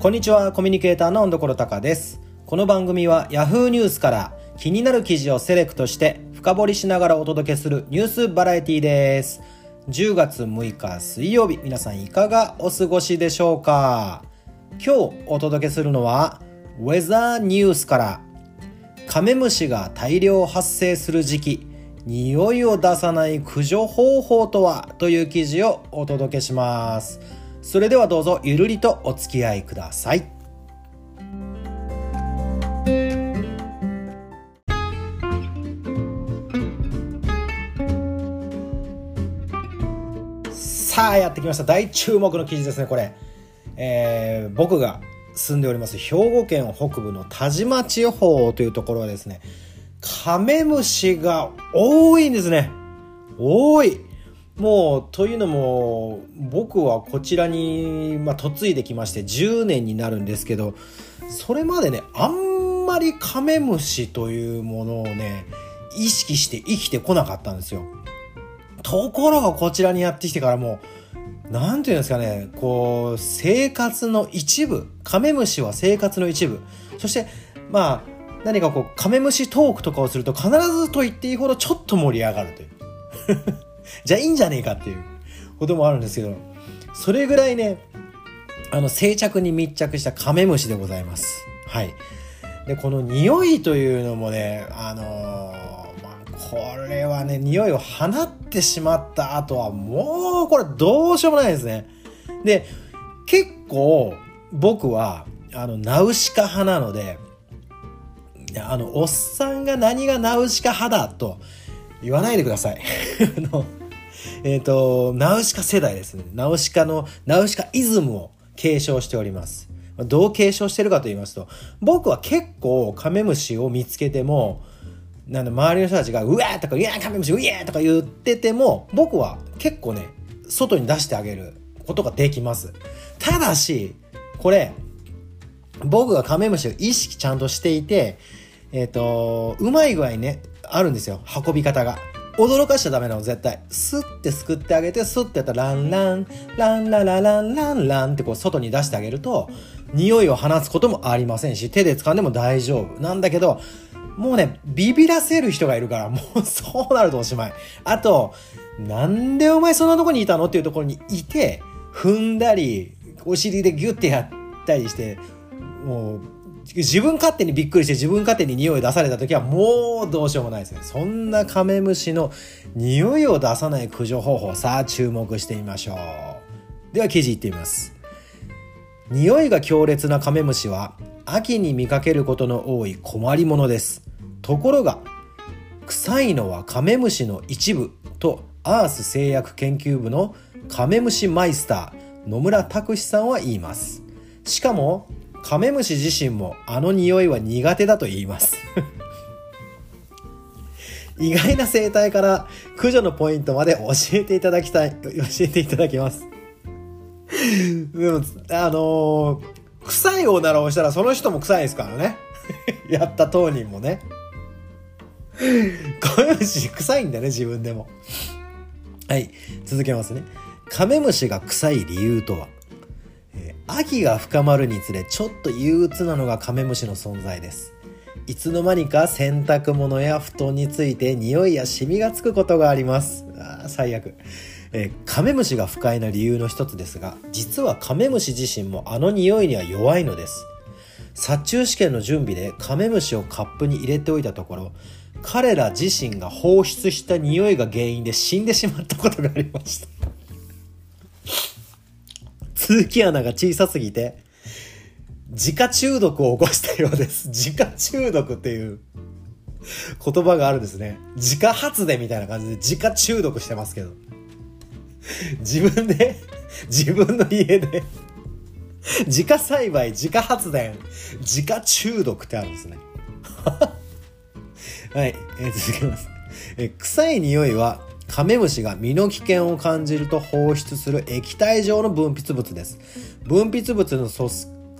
こんにちは、コミュニケーターの温所高です。この番組は Yahoo ニュースから気になる記事をセレクトして深掘りしながらお届けするニュースバラエティです。10月6日水曜日、皆さんいかがお過ごしでしょうか？今日お届けするのはウェザーニュースからカメムシが大量発生する時期匂いを出さない駆除方法とは？という記事をお届けしますそれではどうぞゆるりとお付き合いください。さあやってきました。大注目の記事ですねこれ、えー僕が住んでおります兵庫県北部の田島地方というところはですねカメムシが多いんですね。多い。もうというのも僕はこちらに、まあ、嫁いできまして10年になるんですけどそれまでねあんまりカメムシというものをね意識して生きてこなかったんですよ。ところがこちらにやってきてからもうなんていうんですかねこう生活の一部カメムシは生活の一部。そしてまあ何かこうカメムシトークとかをすると必ずと言っていいほどちょっと盛り上がるという。じゃあいいんじゃねえかっていうこともあるんですけどそれぐらいねあの静着に密着したカメムシでございます。はい。でこの匂いというのもねあのーまあこれはね匂いを放ってしまった後はもうこれどうしようもないですね。で結構僕はあのナウシカ派なのであのおっさんが何がナウシカ派だと言わないでください。えっ、とナウシカ世代ですねナウシカのナウシカイズムを継承しておりますどう継承してるかと言いますと僕は結構カメムシを見つけてもなんで周りの人たちが「うわー!」とか「うわカメムシうわ!」とか言ってても僕は結構ね外に出してあげることができますただしこれ僕がカメムシを意識ちゃんとしていてえっ、とうまい具合にねあるんですよ運び方が驚かしちゃダメなの絶対。スッてすくってあげてスッてやったらランランランララランランランってこう外に出してあげると匂いを放つこともありませんし手で掴んでも大丈夫。なんだけどもうねビビらせる人がいるから もうそうなるとおしまい。あとなんでお前そんなとこにいたのっていうところにいて踏んだりお尻でギュッてやったりしてもう自分勝手にびっくりして自分勝手に匂い出された時はもうどうしようもないですね。そんなカメムシの匂いを出さない駆除方法さあ注目してみましょう。では記事いってみます。匂いが強烈なカメムシは秋に見かけることの多い困りものです。ところが臭いのはカメムシの一部とアース製薬研究部のカメムシマイスター野村拓司さんは言います。しかもカメムシ自身もあの匂いは苦手だと言います。意外な生態から駆除のポイントまで教えていただきたい 教えていただきます。でもあのー臭いおならをしたらその人も臭いですからね。やった当人もね。カメムシ臭いんだね自分でも。はい続けますね。カメムシが臭い理由とは？秋が深まるにつれちょっと憂鬱なのがカメムシの存在です。いつの間にか洗濯物や布団について匂いやシミがつくことがあります。あ最悪、えカメムシが不快な理由の一つですが実はカメムシ自身もあの匂いには弱いのです。殺虫試験の準備でカメムシをカップに入れておいたところ彼ら自身が放出した匂いが原因で死んでしまったことがありました。通気穴が小さすぎて自家中毒を起こしたようです。自家中毒っていう言葉があるんですね。自家発電みたいな感じで自家中毒してますけど。自分で自分の家で自家栽培自家発電自家中毒ってあるんですね。はい、えー続けます、え臭い匂いはカメムシが身の危険を感じると放出する液体状の分泌物です分泌物の組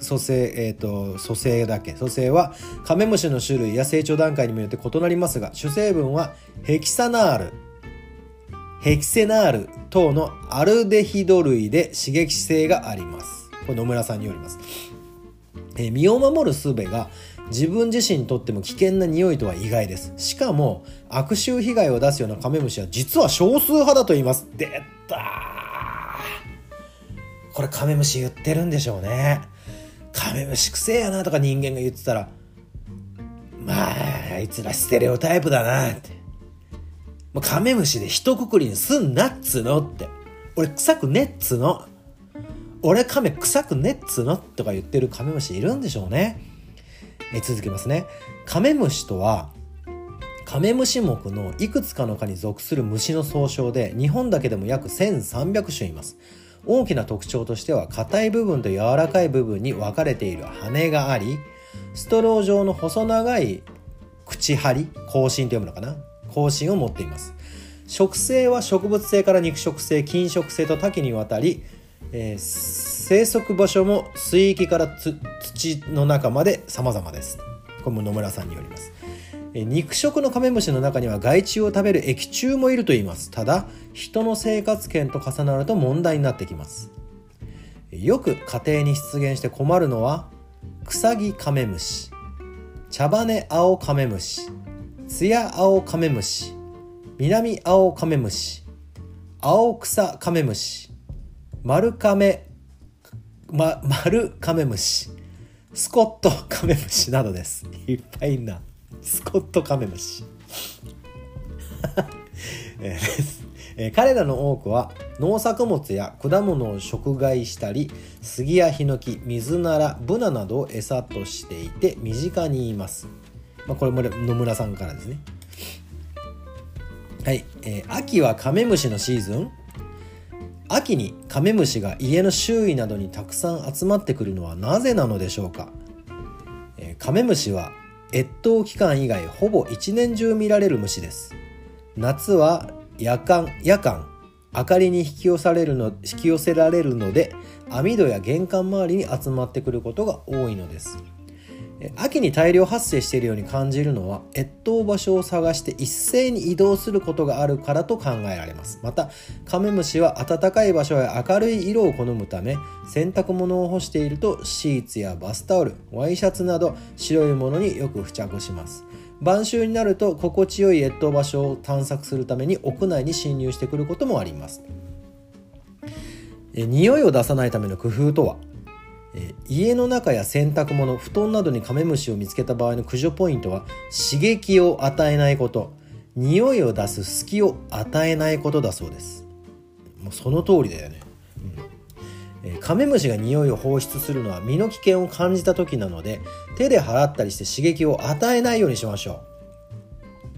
組成、えっ、と、組成だけ。組成は、カメムシの種類や成長段階にもよって異なりますが、主成分はヘキサナール、ヘキセナール等のアルデヒド類で刺激性があります。これ野村さんによります。え身を守る術が自分自身にとっても危険な匂いとは意外です。しかも悪臭被害を出すようなカメムシは実は少数派だと言います。出たこれカメムシ言ってるんでしょうね。カメムシくせえやなとか人間が言ってたらまああいつらステレオタイプだな。って。もうカメムシで一括りにすんなっつのって。俺臭くねっつの。俺カメ臭くねっつのとか言ってるカメムシいるんでしょうね。え続けますね。カメムシとはカメムシ目のいくつかの科に属する虫の総称で日本だけでも約1300種います。大きな特徴としては硬い部分と柔らかい部分に分かれている羽がありストロー状の細長い口張り口針と読むのかな？口針を持っています。食性は植物性から肉食性菌食性と多岐にわたり、えー、生息場所も水域から土の中まで様々です。これも野村さんによります。肉食のカメムシの中には害虫を食べる益虫もいると言います。ただ人の生活圏と重なると問題になってきます。よく家庭に出現して困るのはクサギカメムシ茶羽青カメムシツヤ青カメムシ南青カメムシ青草カメムシ丸カメ、ま、丸カメムシスコットカメムシなどです。いっぱいいんな。スコットカメムシえー、彼らの多くは農作物や果物を食害したり杉やヒノキ水ならブナなどを餌としていて身近にいます、まあ、これも野村さんからですね。はい、えー、秋はカメムシのシーズン。秋にカメムシが家の周囲などにたくさん集まってくるのはなぜなのでしょうか、え、カメムシは越冬期間以外ほぼ一年中見られる虫です。夏は夜間夜間明かりに引き寄せられるの引き寄せられるので網戸や玄関周りに集まってくることが多いのです。秋に大量発生しているように感じるのは越冬場所を探して一斉に移動することがあるからと考えられます。またカメムシは暖かい場所や明るい色を好むため洗濯物を干しているとシーツやバスタオルワイシャツなど白いものによく付着します。晩秋になると心地よい越冬場所を探索するために屋内に侵入してくることもあります。え匂いを出さないための工夫とは？え家の中や洗濯物布団などにカメムシを見つけた場合の駆除ポイントは刺激を与えないこと。匂いを出す隙を与えないことだそうです。もうその通りだよね、うん。えカメムシが匂いを放出するのは身の危険を感じた時なので手で払ったりして刺激を与えないようにしましょ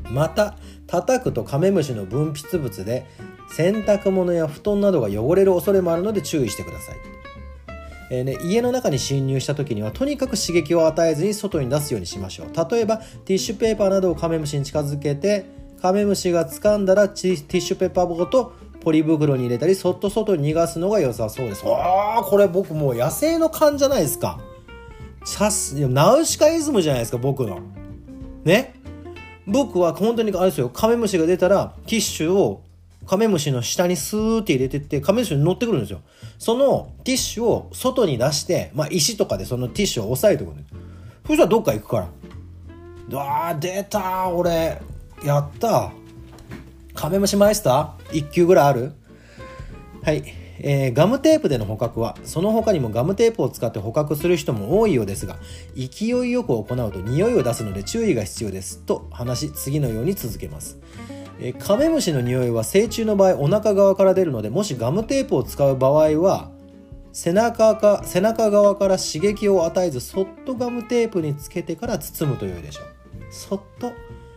う。また叩くとカメムシの分泌物で洗濯物や布団などが汚れる恐れもあるので注意してください。えーね、家の中に侵入した時にはとにかく刺激を与えずに外に出すようにしましょう。例えばティッシュペーパーなどをカメムシに近づけてカメムシが掴んだらティッシュペーパーごとポリ袋に入れたりそっと外に逃がすのが良さそうです。ああこれ僕もう野生の勘じゃないですか。さすナウシカイズムじゃないですか僕の。ね。僕は本当にあれですよ。カメムシが出たらティッシュをカメムシの下にスーって入れてって、カメムシに乗ってくるんですよ。そのティッシュを外に出して、まあ石とかでそのティッシュを押さえておくんです。そしたらどっか行くから。あー、出た俺。やったカメムシマイスター ?1 級ぐらいある？はい。えー、ガムテープでの捕獲はその他にもガムテープを使って捕獲する人も多いようですが勢いよく行うと匂いを出すので注意が必要ですと話し次のように続けますえカメムシの匂いは成虫の場合お腹側から出るのでもしガムテープを使う場合は背中か背中側から刺激を与えずそっとガムテープにつけてから包むと良いでしょう。そっと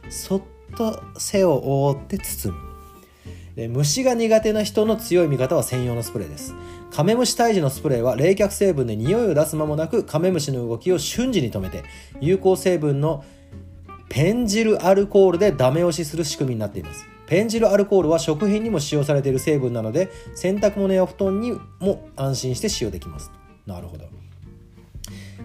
そっと背を覆って包む。で虫が苦手な人の強い味方は専用のスプレーです。カメムシ退治のスプレーは冷却成分で匂いを出す間もなくカメムシの動きを瞬時に止めて有効成分のペンジルアルコールでダメ押しする仕組みになっています。ペンジルアルコールは食品にも使用されている成分なので洗濯物や布団にも安心して使用できます。なるほど、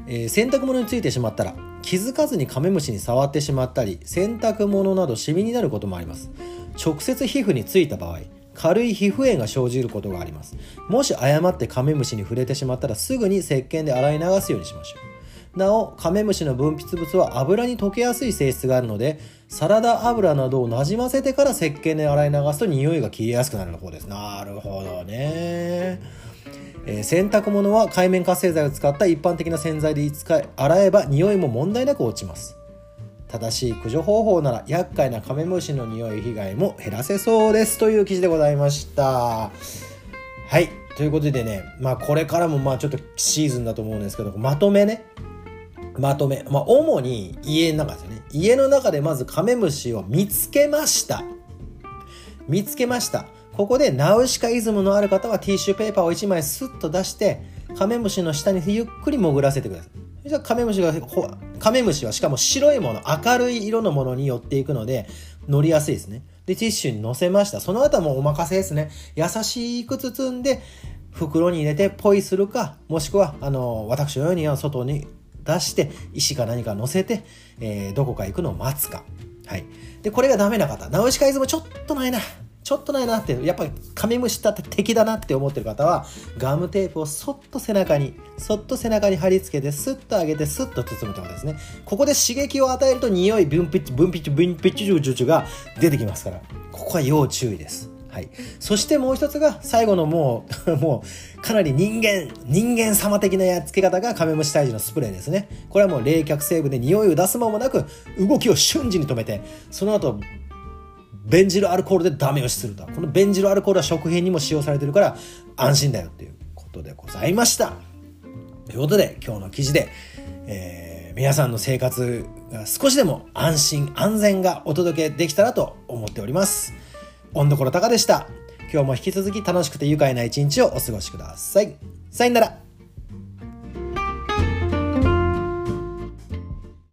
えー、洗濯物についてしまったら気づかずにカメムシに触ってしまったり洗濯物などシミになることもあります。直接皮膚についた場合軽い皮膚炎が生じることがあります。もし誤ってカメムシに触れてしまったらすぐに石鹸で洗い流すようにしましょう。なおカメムシの分泌物は油に溶けやすい性質があるのでサラダ油などをなじませてから石鹸で洗い流すと匂いが消えやすくなるの方です。なるほどね。えー、洗濯物は海面活性剤を使った一般的な洗剤で使い洗えば匂いも問題なく落ちます。正しい駆除方法なら厄介なカメムシの匂い被害も減らせそうですという記事でございました。はい。ということでねまあこれからもまあちょっとシーズンだと思うんですけどまとめね。まとめ。まあ主に家の中ですよね。家の中でまずカメムシを見つけました。見つけました。ここでナウシカイズムのある方はティッシュペーパーを1枚スッと出してカメムシの下にゆっくり潜らせてください。じゃあカメムシがカメムシはしかも白いもの明るい色のものに寄っていくので乗りやすいですね。でティッシュに乗せました。その後はもうお任せですね。優しく包んで袋に入れてポイするかもしくはあの私のように外に出して石か何か乗せて、えー、どこか行くのを待つかはいでこれがダメな方ナウシカイズムちょっとないなちょっとないなって、やっぱりカメムシだって敵だなって思ってる方は、ガムテープをそっと背中に、そっと背中に貼り付けて、スッと上げて、スッと包むってことですね。ここで刺激を与えると匂い、分泌、分泌、分泌ジュジュジュが出てきますから、ここは要注意です。はい。そしてもう一つが、最後のもう、もう、かなり人間、人間様的なやっつけ方がカメムシ退治のスプレーですね。これはもう冷却成分で匂いを出す間もなく、動きを瞬時に止めて、その後、ベンジルアルコールでダメ押しすると。このベンジルアルコールは食品にも使用されてるから安心だよっていうことでございました。ということで今日の記事で、えー、皆さんの生活が少しでも安心安全がお届けできたらと思っております。温どころ高でした。今日も引き続き楽しくて愉快な一日をお過ごしください。さよなら。